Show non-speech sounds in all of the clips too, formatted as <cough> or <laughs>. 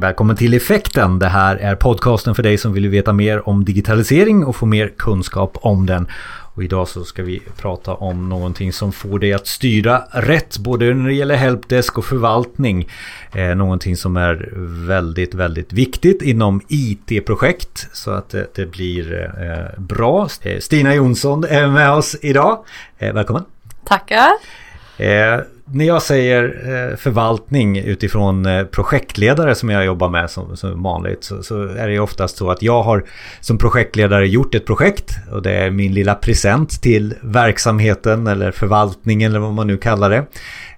Välkommen till Effekten. Det här är podcasten för dig som vill veta mer om digitalisering och få mer kunskap om den. Och idag så ska vi prata om någonting som får dig att styra rätt både när det gäller helpdesk och förvaltning. Eh, någonting som är väldigt, väldigt viktigt inom IT-projekt så att det, det blir eh, bra. Eh, Stina Jonsson är med oss idag. Eh, välkommen! Tackar! Eh, när jag säger eh, förvaltning utifrån eh, projektledare som jag jobbar med som, som vanligt så, så, är det oftast så att jag har som projektledare gjort ett projekt och det är min lilla present till verksamheten eller förvaltningen eller vad man nu kallar det.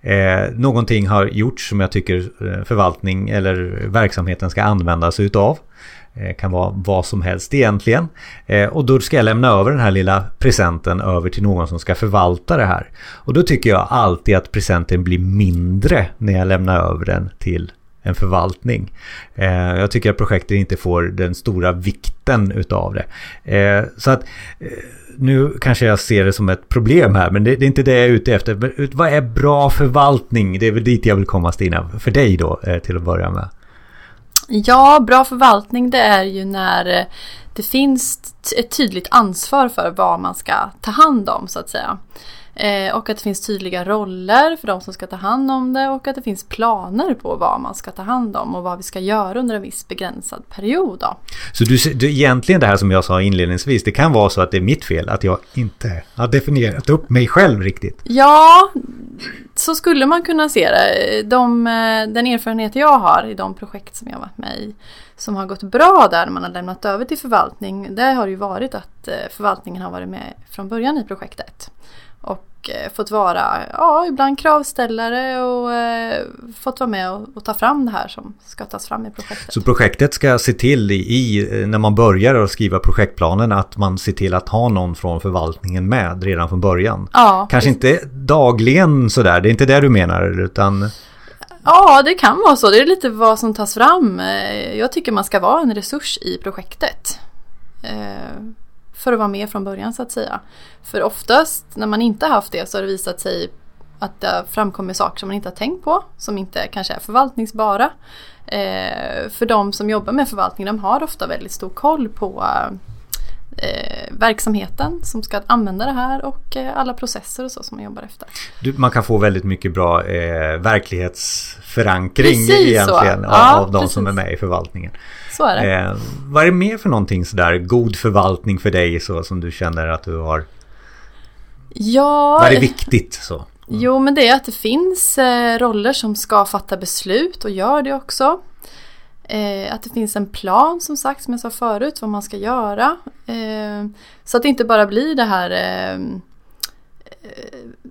Eh, någonting har gjorts som jag tycker eh, förvaltning eller verksamheten ska användas utav. Eh, kan vara vad som helst egentligen. Eh, och då ska jag lämna över den här lilla presenten över till någon som ska förvalta det här. Och då tycker jag alltid att presenten blir mindre när jag lämnar över den till en förvaltning. Eh, jag tycker att projektet inte får den stora vikten utav det. Så att nu kanske jag ser det som ett problem här men det, är inte det jag är ute efter. Vad är bra förvaltning? Det är väl dit jag vill komma Stina. För dig då till att börja med. Ja, bra förvaltning det är ju när eh, det finns ett tydligt ansvar för vad man ska ta hand om så att säga. Eh, och att det finns tydliga roller för de som ska ta hand om det och att det finns planer på vad man ska ta hand om och vad vi ska göra under en viss begränsad period. Då. Så du, du, egentligen det här som jag sa inledningsvis, det kan vara så att det är mitt fel att jag inte har definierat upp mig själv riktigt? Ja, så skulle man kunna se det. De, eh, den erfarenhet jag har i de projekt som jag har varit med i som har gått bra där man har lämnat över till förvaltning. Det har ju varit att eh, förvaltningen har varit med från början i projektet. Och eh, fått vara, ja, ibland kravställare och eh, fått vara med och, och, ta fram det här som ska tas fram i projektet. Så projektet ska se till i, när man börjar att skriva projektplanen att man ser till att ha någon från förvaltningen med redan från början? Ja. Kanske inte dagligen sådär, det är inte det du menar utan Ja, det kan vara så. Det är lite vad som tas fram. Eh, jag tycker man ska vara en resurs i projektet. För att vara med från början så att säga. För oftast när man inte haft det så har det visat sig att det framkommer saker som man inte har tänkt på, som inte kanske är förvaltningsbara. Eh, för de som jobbar med förvaltning, de har ofta väldigt stor koll på eh, verksamheten som ska använda det här och eh, alla processer och så som man jobbar efter. Du, man kan få väldigt mycket bra eh, verklighetsförankring precis egentligen av, ja, av de precis. som är med i förvaltningen. Är det. Eh, vad är det mer för någonting sådär god förvaltning för dig så som du känner att du har? Ja, vad är viktigt så? Jo, men det är att det finns eh, roller som ska fatta beslut och gör det också. Eh, att det finns en plan som sagt, som jag sa förut, vad man ska göra. Eh, så att det inte bara blir det här eh,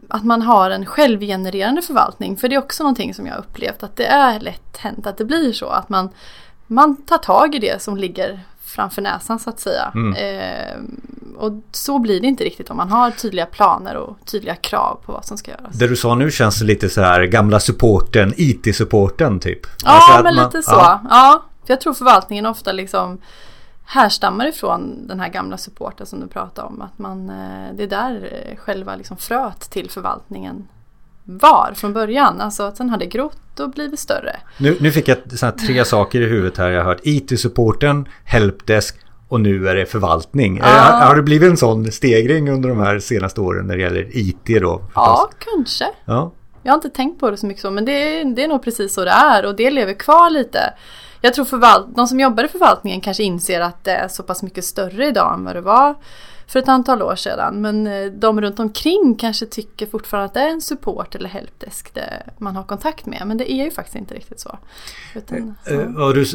att man har en självgenererande förvaltning. För det är också någonting som jag upplevt att det är lätt hänt att det blir så. Att man, man tar tag i det som ligger framför näsan så att säga. Mm. Eh, och så blir det inte riktigt om man har tydliga planer och tydliga krav på vad som ska göras. Det du sa nu känns lite så här gamla supporten, IT-supporten typ. Ja, alltså men man, lite så. Ja. ja. för jag tror förvaltningen ofta liksom härstammar ifrån den här gamla supporten som du pratade om. Att man, eh, det är där själva liksom fröet till förvaltningen var från början. Alltså att den hade grott och blivit större. Nu, nu fick jag tre saker i huvudet här. Jag har hört IT-supporten, helpdesk och nu är det förvaltning. Ah. Har, har det blivit en sån stegring under de här senaste åren när det gäller IT då? Ja, kanske. Ja. Jag har inte tänkt på det så mycket så men det, det är nog precis så det är och det lever kvar lite. Jag tror förvalt de som jobbar i förvaltningen kanske inser att det är så pass mycket större idag än vad det var för ett antal år sedan. Men eh, de runt omkring kanske tycker fortfarande att det är en support eller helpdesk man har kontakt med. Men det är ju faktiskt inte riktigt så. Utan, ja. Eh, och du,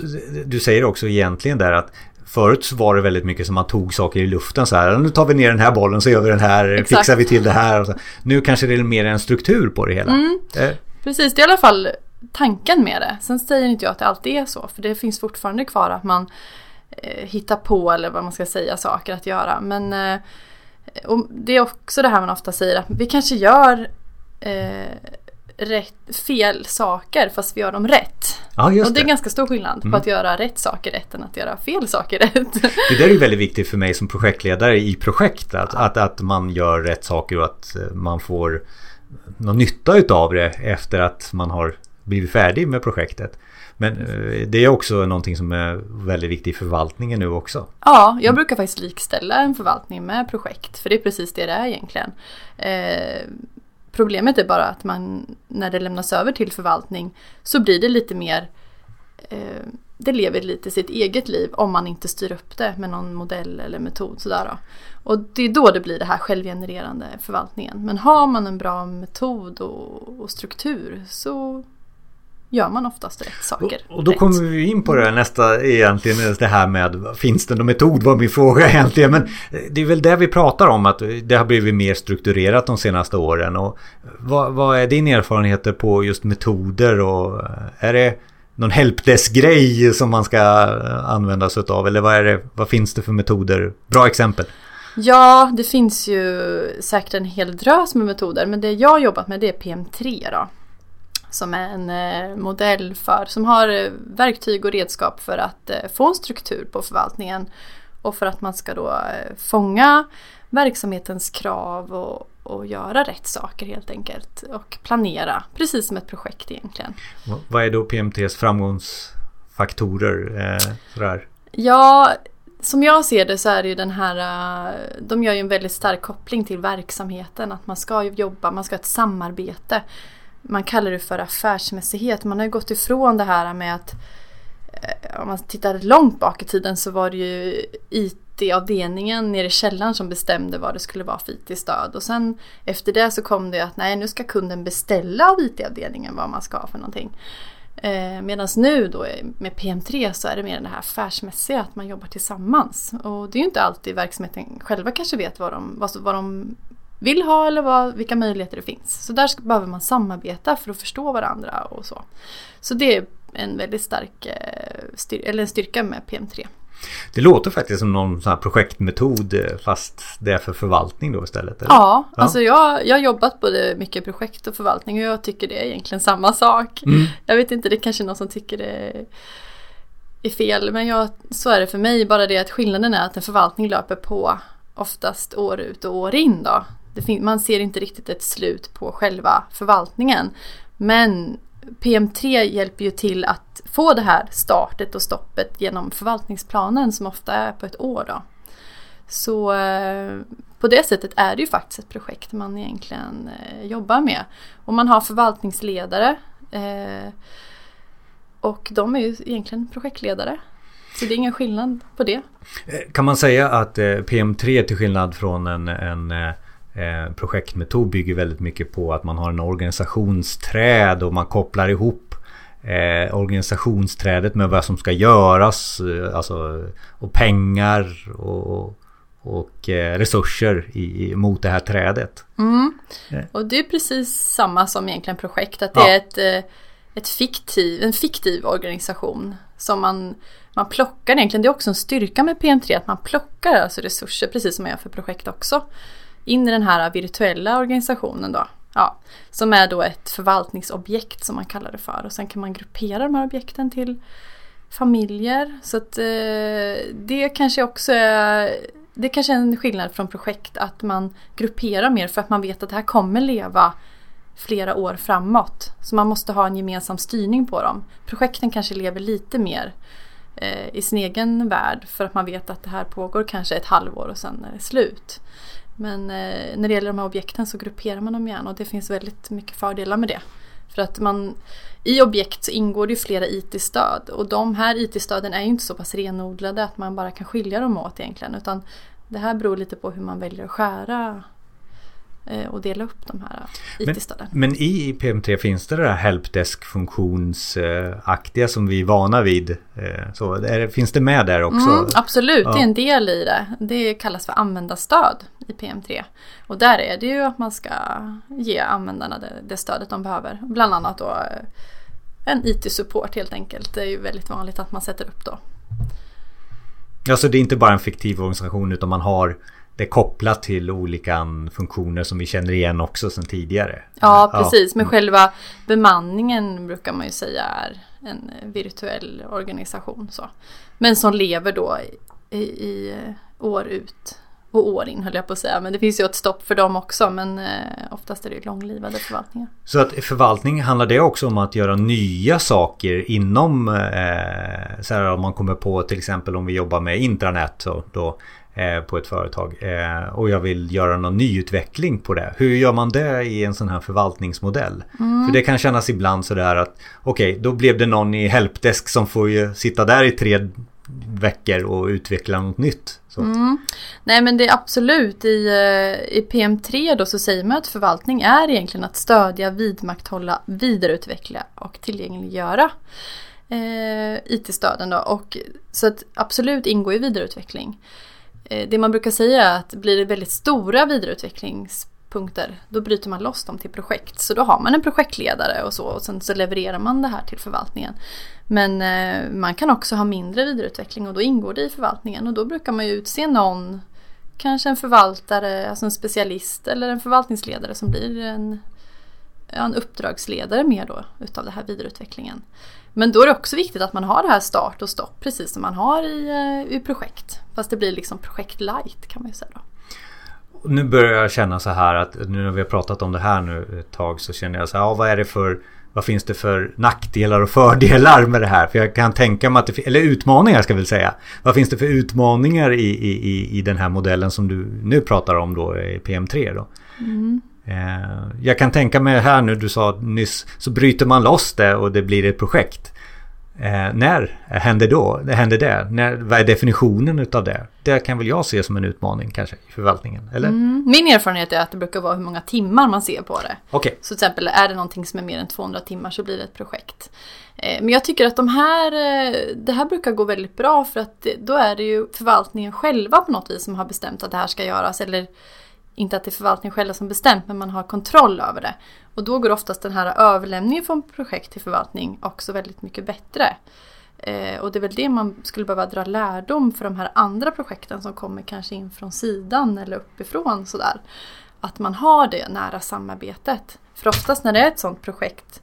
du säger också egentligen där att Förut så var det väldigt mycket som man tog saker i luften så här. Nu tar vi ner den här bollen så gör vi den här. Exakt. Fixar vi till det här. Nu kanske det är mer en struktur på det hela. Mm. Eh. Precis, det är i alla fall tanken med det. Sen säger inte jag att det alltid är så. För det finns fortfarande kvar att man eh, hittar på eller vad man ska säga saker att göra. Men eh, och det är också det här man ofta säger att vi kanske gör eh, rätt, fel saker fast vi gör dem rätt. Ja, och det är ganska stor skillnad mm. på att göra rätt saker rätt än att göra fel saker rätt. <laughs> Det där är väldigt viktigt för mig som projektledare i projekt. Att, ja. att, att man gör rätt saker och att man får någon nytta utav det efter att man har blivit färdig med projektet. Men eh, det är också någonting som är väldigt viktigt i förvaltningen nu också. Ja, jag brukar faktiskt likställa en förvaltning med projekt. För det är precis det det är egentligen. Eh, problemet är bara att man när det lämnas över till förvaltning så blir det lite mer eh, det lever lite sitt eget liv om man inte styr upp det med någon modell eller metod. Sådär då. Och det är då det blir det här självgenererande förvaltningen. Men har man en bra metod och, och struktur så gör man oftast rätt saker. Och, och då rätt. kommer vi in på det nästa egentligen det här med finns det någon metod var min fråga <laughs> egentligen. Men det är väl det vi pratar om att det har blivit mer strukturerat de senaste åren. Och vad, vad är din erfarenheter på just metoder och är det någon helpdesk-grej som man ska använda sig av? Eller vad, är det, vad finns det för metoder? Bra exempel. Ja, det finns ju säkert en hel drös med metoder. Men det jag har jobbat med det är PM3 då. Som är en eh, modell för, som har eh, verktyg och redskap för att eh, få en struktur på förvaltningen. Och för att man ska då fånga verksamhetens krav och, och göra rätt saker helt enkelt. Och planera, precis som ett projekt egentligen. Vad är då PMTs framgångsfaktorer? Eh, Ja, som jag ser det så är det ju den här, de gör ju en väldigt stark koppling till verksamheten. Att man ska jobba, man ska ha ett samarbete. Man kallar det för affärsmässighet. Man har ju gått ifrån det här med att eh, om man tittar långt bak i tiden så var det ju IT-avdelningen nere i källaren som bestämde vad det skulle vara för IT-stöd. Och sen efter det så kom det att nej nu ska kunden beställa av IT-avdelningen vad man ska ha för någonting. Eh, Medan nu då med PM3 så är det mer det här affärsmässiga, att man jobbar tillsammans. Och det är ju inte alltid verksamheten själva kanske vet vad de, vad, vad de vill ha eller vad, vilka möjligheter det finns. Så där behöver man samarbeta för att förstå varandra och så. Så det är en väldigt stark eh, styr, eller en styrka med PM3. Det låter faktiskt som någon sån här projektmetod eh, fast det är för förvaltning då istället? Eller? Ja, ja, alltså jag, jag har jobbat både mycket projekt och förvaltning och jag tycker det är egentligen samma sak. Mm. Jag vet inte, det är kanske någon som tycker det är fel men jag, så är det för mig. Bara det att skillnaden är att en förvaltning löper på oftast år ut och år in då man ser inte riktigt ett slut på själva förvaltningen. Men PM3 hjälper ju till att få det här startet och stoppet genom förvaltningsplanen som ofta är på ett år. Då. Så eh, på det sättet är det ju faktiskt ett projekt man egentligen eh, jobbar med. Och man har förvaltningsledare eh, och de är ju egentligen projektledare. Så det är ingen skillnad på det. Eh, kan man säga att eh, PM3 till skillnad från en, en eh, Eh, projektmetod bygger väldigt mycket på att man har en organisationsträd och man kopplar ihop eh, organisationsträdet med vad som ska göras. Eh, alltså, och pengar och, och eh, resurser i, mot det här trädet. Mm. Och det är precis samma som egentligen projekt. Att det ja. är ett, eh, ett fiktiv, en fiktiv organisation som man, man plockar egentligen. Det är också en styrka med PM3 att man plockar alltså resurser precis som man gör för projekt också in i den här virtuella organisationen då. Ja, som är då ett förvaltningsobjekt som man kallar det för. Och sen kan man gruppera de här objekten till familjer. Så att eh, det kanske också är det kanske är en skillnad från projekt att man grupperar mer för att man vet att det här kommer leva flera år framåt. Så man måste ha en gemensam styrning på dem. Projekten kanske lever lite mer eh, i sin egen värld för att man vet att det här pågår kanske ett halvår och sen är det slut. Men eh, när det gäller de här objekten så grupperar man dem gärna och det finns väldigt mycket fördelar med det. För att man i objekt så ingår det ju flera IT-stöd och de här IT-stöden är ju inte så pass renodlade att man bara kan skilja dem åt egentligen utan det här beror lite på hur man väljer att skära Eh, och dela upp de här IT-stöden. Men, men, i PM3 finns det det där helpdesk-funktionsaktiga som vi är vana vid? Eh, så är, finns det med där också? Mm, absolut, ja. det är en del i det. Det kallas för användarstöd i PM3. Och där är det ju att man ska ge användarna det, det stödet de behöver. Bland annat då eh, en IT-support helt enkelt. Det är ju väldigt vanligt att man sätter upp då. Ja, så det är inte bara en fiktiv organisation utan man har det kopplat till olika funktioner som vi känner igen också sedan tidigare. Ja, precis. Ja. Men själva bemanningen brukar man ju säga är en virtuell organisation. Så. Men som lever då i, i år ut och år in höll jag på att säga. Men det finns ju ett stopp för dem också. Men eh, oftast är det långlivade förvaltningar. Så att förvaltning handlar det också om att göra nya saker inom eh, så här om man kommer på till exempel om vi jobbar med intranät då, eh, på ett företag eh, och jag vill göra någon nyutveckling på det. Hur gör man det i en sån här förvaltningsmodell? Mm. För det kan kännas ibland sådär att okej, okay, då blev det någon i helpdesk som får ju sitta där i tre veckor och utveckla något nytt. Mm. Nej men det är absolut i, eh, i PM3 då så säger man att förvaltning är egentligen att stödja, vidmakthålla, vidareutveckla och tillgängliggöra eh, IT-stöden då. Och, så att absolut ingår i vidareutveckling. Eh, det man brukar säga är att blir det väldigt stora punkter, då bryter man loss dem till projekt. Så då har man en projektledare och så och sen så levererar man det här till förvaltningen. Men eh, man kan också ha mindre vidareutveckling och då ingår det i förvaltningen och då brukar man ju utse någon, kanske en förvaltare, alltså en specialist eller en förvaltningsledare som blir en, en uppdragsledare mer då utav den här vidareutvecklingen. Men då är det också viktigt att man har det här start och stopp precis som man har i, eh, i projekt. Fast det blir liksom projekt light kan man ju säga då. Nu börjar jag känna så här att nu när vi har pratat om det här nu ett tag så känner jag så här, ja, vad är det för vad finns det för nackdelar och fördelar med det här? För jag kan tänka mig att det eller utmaningar ska jag väl säga. Vad finns det för utmaningar i, i, i den här modellen som du nu pratar om då i PM3 då? Mm. Eh, jag kan tänka mig här nu, du sa nyss, så bryter man loss det och det blir ett projekt. Eh, när händer då? Händer det? När, vad är definitionen utav det? Det kan väl jag se som en utmaning kanske i förvaltningen, eller? Mm, min erfarenhet är att det brukar vara hur många timmar man ser på det. Okay. Så till exempel är det någonting som är mer än 200 timmar så blir det ett projekt. Eh, men jag tycker att de här, eh, det här brukar gå väldigt bra för att då är det ju förvaltningen själva på något vis som har bestämt att det här ska göras. Eller inte att det är förvaltningen själva som bestämt men man har kontroll över det. Och då går oftast den här överlämningen från projekt till förvaltning också väldigt mycket bättre. Eh, och det är väl det man skulle behöva dra lärdom för de här andra projekten som kommer kanske in från sidan eller uppifrån sådär. Att man har det nära samarbetet. För oftast när det är ett sådant projekt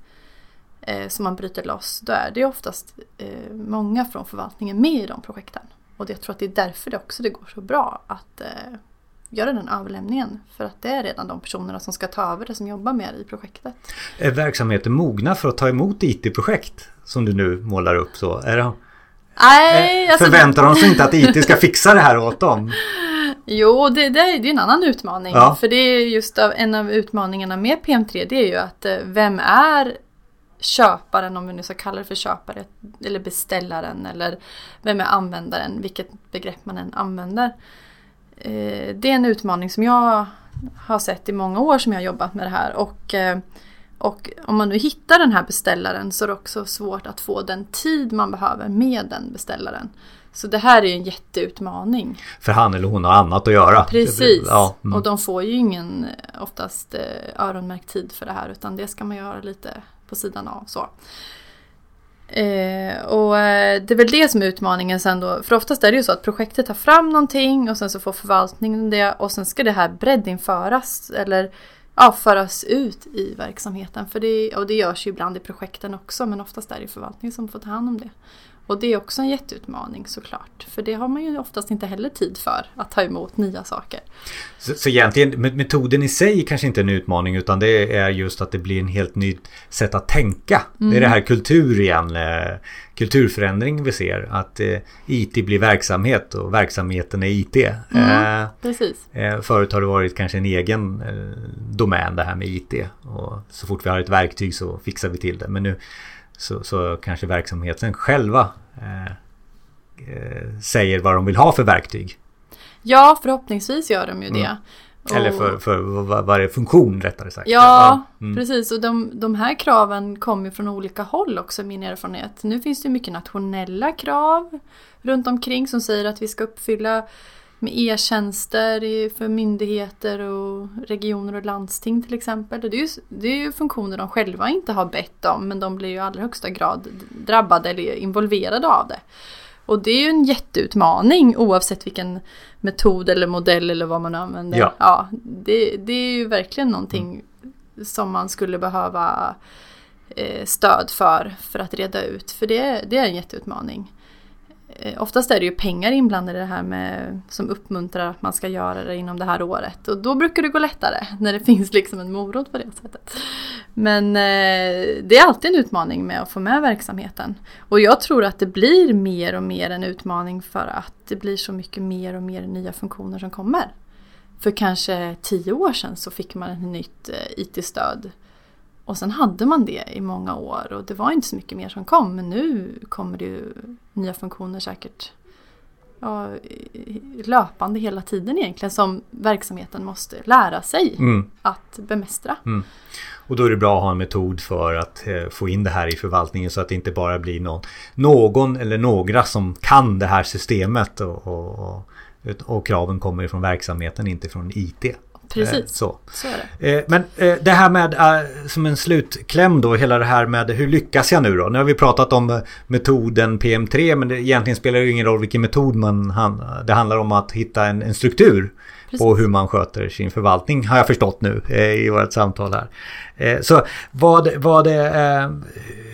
eh, som man bryter loss då är det oftast eh, många från förvaltningen med i de projekten. Och jag tror att det är därför det också det går så bra att eh, göra den överlämningen. För att det är redan de personerna som ska ta över det som jobbar med i projektet. Är verksamheten mogna för att ta emot IT-projekt? Som du nu målar upp så. Är det, Nej, alltså förväntar de sig inte att IT ska <laughs> fixa det här åt dem? Jo, det, det, är, det en annan utmaning. Ja. För det är just en av utmaningarna med PM3 det är ju att eh, vem är köparen, om vi nu ska kalla det för köpare, eller beställaren eller vem är användaren, vilket begrepp man än använder. Eh, det är en utmaning som jag har sett i många år som jag har jobbat med det här. Och, eh, och om man nu hittar den här beställaren så är det också svårt att få den tid man behöver med den beställaren. Så det här är en jätteutmaning. För han eller hon har annat att göra. Precis. Ja, mm. Och de får ju ingen oftast eh, öronmärkt tid för det här utan det ska man göra lite på sidan av. Så. Eh, och eh, det är väl det som är utmaningen sen då. För oftast är det ju så att projektet tar fram någonting och sen så får förvaltningen det och sen ska det här breddinföras eller ja, föras ut i verksamheten. För det, och det görs ju ibland i projekten också men oftast är det förvaltningen som får ta hand om det. Och det är också en jätteutmaning såklart. För det har man ju oftast inte heller tid för. Att ta emot nya saker. Så, så egentligen metoden i sig kanske inte är en utmaning utan det är just att det blir en helt ny sätt att tänka. Mm. Det är det här kultur igen. Eh, kulturförändring vi ser. Att eh, IT blir verksamhet och verksamheten är IT. Mm, eh, precis. Eh, förut har det varit kanske en egen eh, domän det här med IT. Och så fort vi har ett verktyg så fixar vi till det. Men nu så, så kanske verksamheten själva eh, eh, säger vad de vill ha för verktyg. Ja, förhoppningsvis gör de ju det. Mm. Eller för, för vad, vad är funktion rättare sagt. Ja, ja. Mm. precis. Och de, de här kraven kommer från olika håll också, min erfarenhet. Nu finns det mycket nationella krav runt omkring som säger att vi ska uppfylla med e-tjänster för myndigheter och regioner och landsting till exempel. Det är, ju, det är ju funktioner de själva inte har bett om men de blir ju i allra högsta grad drabbade eller involverade av det. Och det är ju en jätteutmaning oavsett vilken metod eller modell eller vad man använder. Ja. ja det, det är ju verkligen någonting mm. som man skulle behöva eh, stöd för, för att reda ut. För det, det är en jätteutmaning. Eh, oftast är det ju pengar inblandade i det här med, som uppmuntrar att man ska göra det inom det här året. Och då brukar det gå lättare <laughs> när det finns liksom en morot på det sättet. Men eh, det är alltid en utmaning med att få med verksamheten. Och jag tror att det blir mer och mer en utmaning för att det blir så mycket mer och mer nya funktioner som kommer. För kanske tio år sedan så fick man ett nytt eh, IT-stöd och sen hade man det i många år och det var inte så mycket mer som kom. Men nu kommer det ju nya funktioner säkert ja, löpande hela tiden egentligen som verksamheten måste lära sig mm. att bemästra. Mm. Och då är det bra att ha en metod för att eh, få in det här i förvaltningen så att det inte bara blir någon, någon eller några som kan det här systemet och, och, och kraven kommer ifrån verksamheten, inte från IT. Precis, eh, så. så är det. Eh, men eh, det här med som en slutkläm då, hela det här med hur lyckas jag nu då? Nu har vi pratat om metoden PM3 men det egentligen spelar ju ingen roll vilken metod man... Det handlar om att hitta en, en struktur Precis. på hur man sköter sin förvaltning har jag förstått nu i vårt samtal här. Så vad, vad är,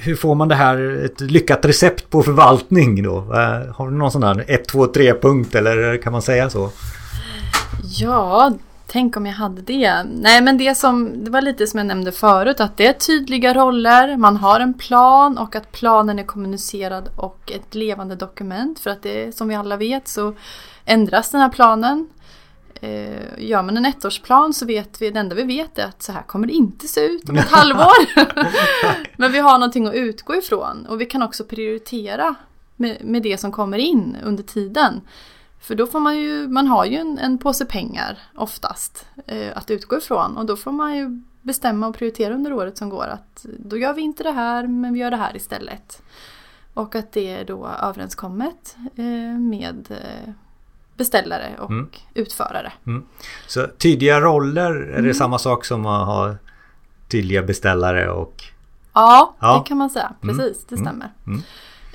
hur får man det här, ett lyckat recept på förvaltning då? Har du någon sån här 1, 2, 3 punkt eller kan man säga så? Ja, Tänk om jag hade det. Nej men det som, det var lite som jag nämnde förut att det är tydliga roller, man har en plan och att planen är kommunicerad och ett levande dokument. För att det som vi alla vet så ändras den här planen. Eh, gör man en ettårsplan så vet vi, det enda vi vet är att så här kommer det inte se ut om ett <laughs> halvår. <laughs> men vi har någonting att utgå ifrån och vi kan också prioritera med, med det som kommer in under tiden. För då får man ju, man har ju en, en påse pengar oftast eh, att utgå ifrån och då får man ju bestämma och prioritera under året som går att då gör vi inte det här men vi gör det här istället. Och att det är då överenskommet eh, med eh, beställare och mm. utförare. Mm. Så tydliga roller, är det mm. samma sak som att ha tydliga beställare och... Ja, ja. det kan man säga. Mm. Precis, det mm. stämmer.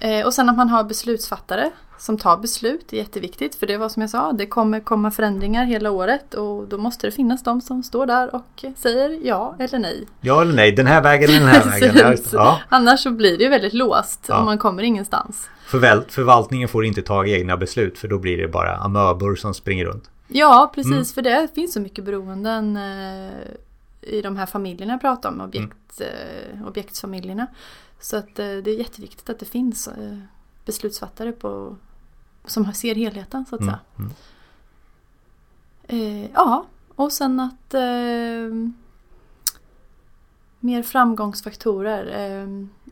Eh, och sen att man har beslutsfattare som tar beslut är jätteviktigt. För det var som jag sa, det kommer komma förändringar hela året och då måste det finnas de som står där och säger ja eller nej. Ja eller nej, den här vägen eller den här vägen. <laughs> Ja. Annars så blir det ju väldigt låst ja. och man kommer ingenstans. Förväl förvaltningen får inte ta egna beslut för då blir det bara amöbor som springer runt. Ja, precis. Mm. För det finns så mycket beroenden eh, i de här familjerna jag pratar om, objekt, mm. objektsfamiljerna. Så att eh, det är jätteviktigt att det finns eh, beslutsfattare på, som ser helheten så att mm. säga. Mm. Ja, och sen att mer framgångsfaktorer.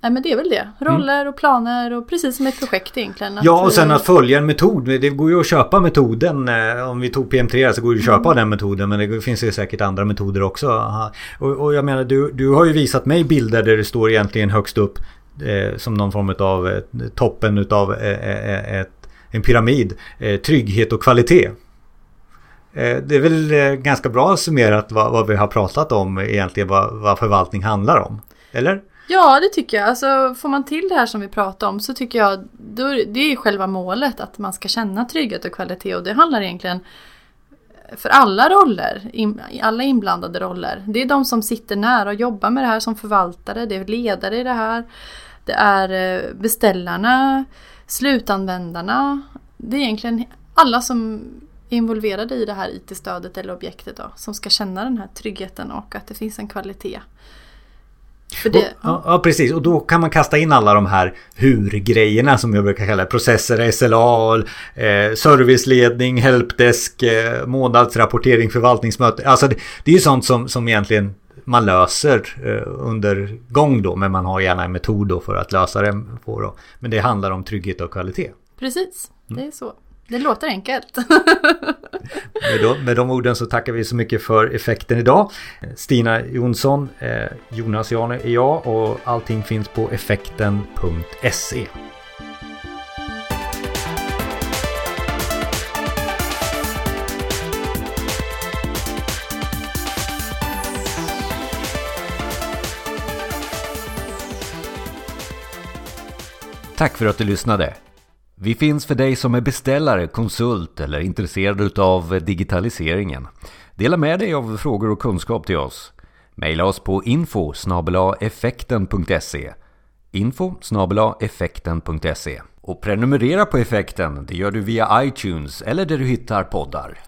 Nej men det är väl det. Mm. Roller och planer och precis som ett projekt egentligen. Ja och sen att följa en metod. Det går ju att köpa metoden. Eh, om vi tog PM3 så går det att köpa mm. den metoden. Men det finns ju säkert andra metoder också. Och, och jag menar du, du har ju visat mig bilder där det står egentligen högst upp. Eh, som någon form av eh, toppen utav eh, ett en pyramid. Trygghet och kvalitet. Det är väl ganska bra summerat vad, vad vi har pratat om egentligen vad, vad förvaltning handlar om. Eller? Ja, det tycker jag. Alltså, får man till det här som vi pratar om så tycker jag då, det är själva målet att man ska känna trygghet och kvalitet och det handlar egentligen för alla roller, alla inblandade roller. Det är de som sitter nära och jobbar med det här som förvaltare, det är ledare i det här, det är eh, beställarna, slutanvändarna. Det är egentligen alla som är involverade i det här IT-stödet eller objektet då, som ska känna den här tryggheten och att det finns en kvalitet. Det, och, ja. ja. precis och då kan man kasta in alla de här hur-grejerna som jag brukar kalla processer, SLA, eh, serviceledning, helpdesk, eh, månadsrapportering, förvaltningsmöte. Alltså det, det är ju sånt som, som egentligen man löser eh, under gång då. Men man har gärna en metod då för att lösa det på då. Men det handlar om trygghet och kvalitet. Precis, mm. det är så. Det låter enkelt. med, de, med de orden så tackar vi så mycket för effekten idag. Stina Jonsson, eh, Jonas Jane är jag och allting finns på effekten.se. Tack för att du lyssnade. Vi finns för dig som är beställare, konsult eller intresserad av digitaliseringen. Dela med dig av frågor och kunskap till oss. Maila oss på info effekten.se info effekten.se Och prenumerera på effekten, det gör du via iTunes eller där du hittar poddar.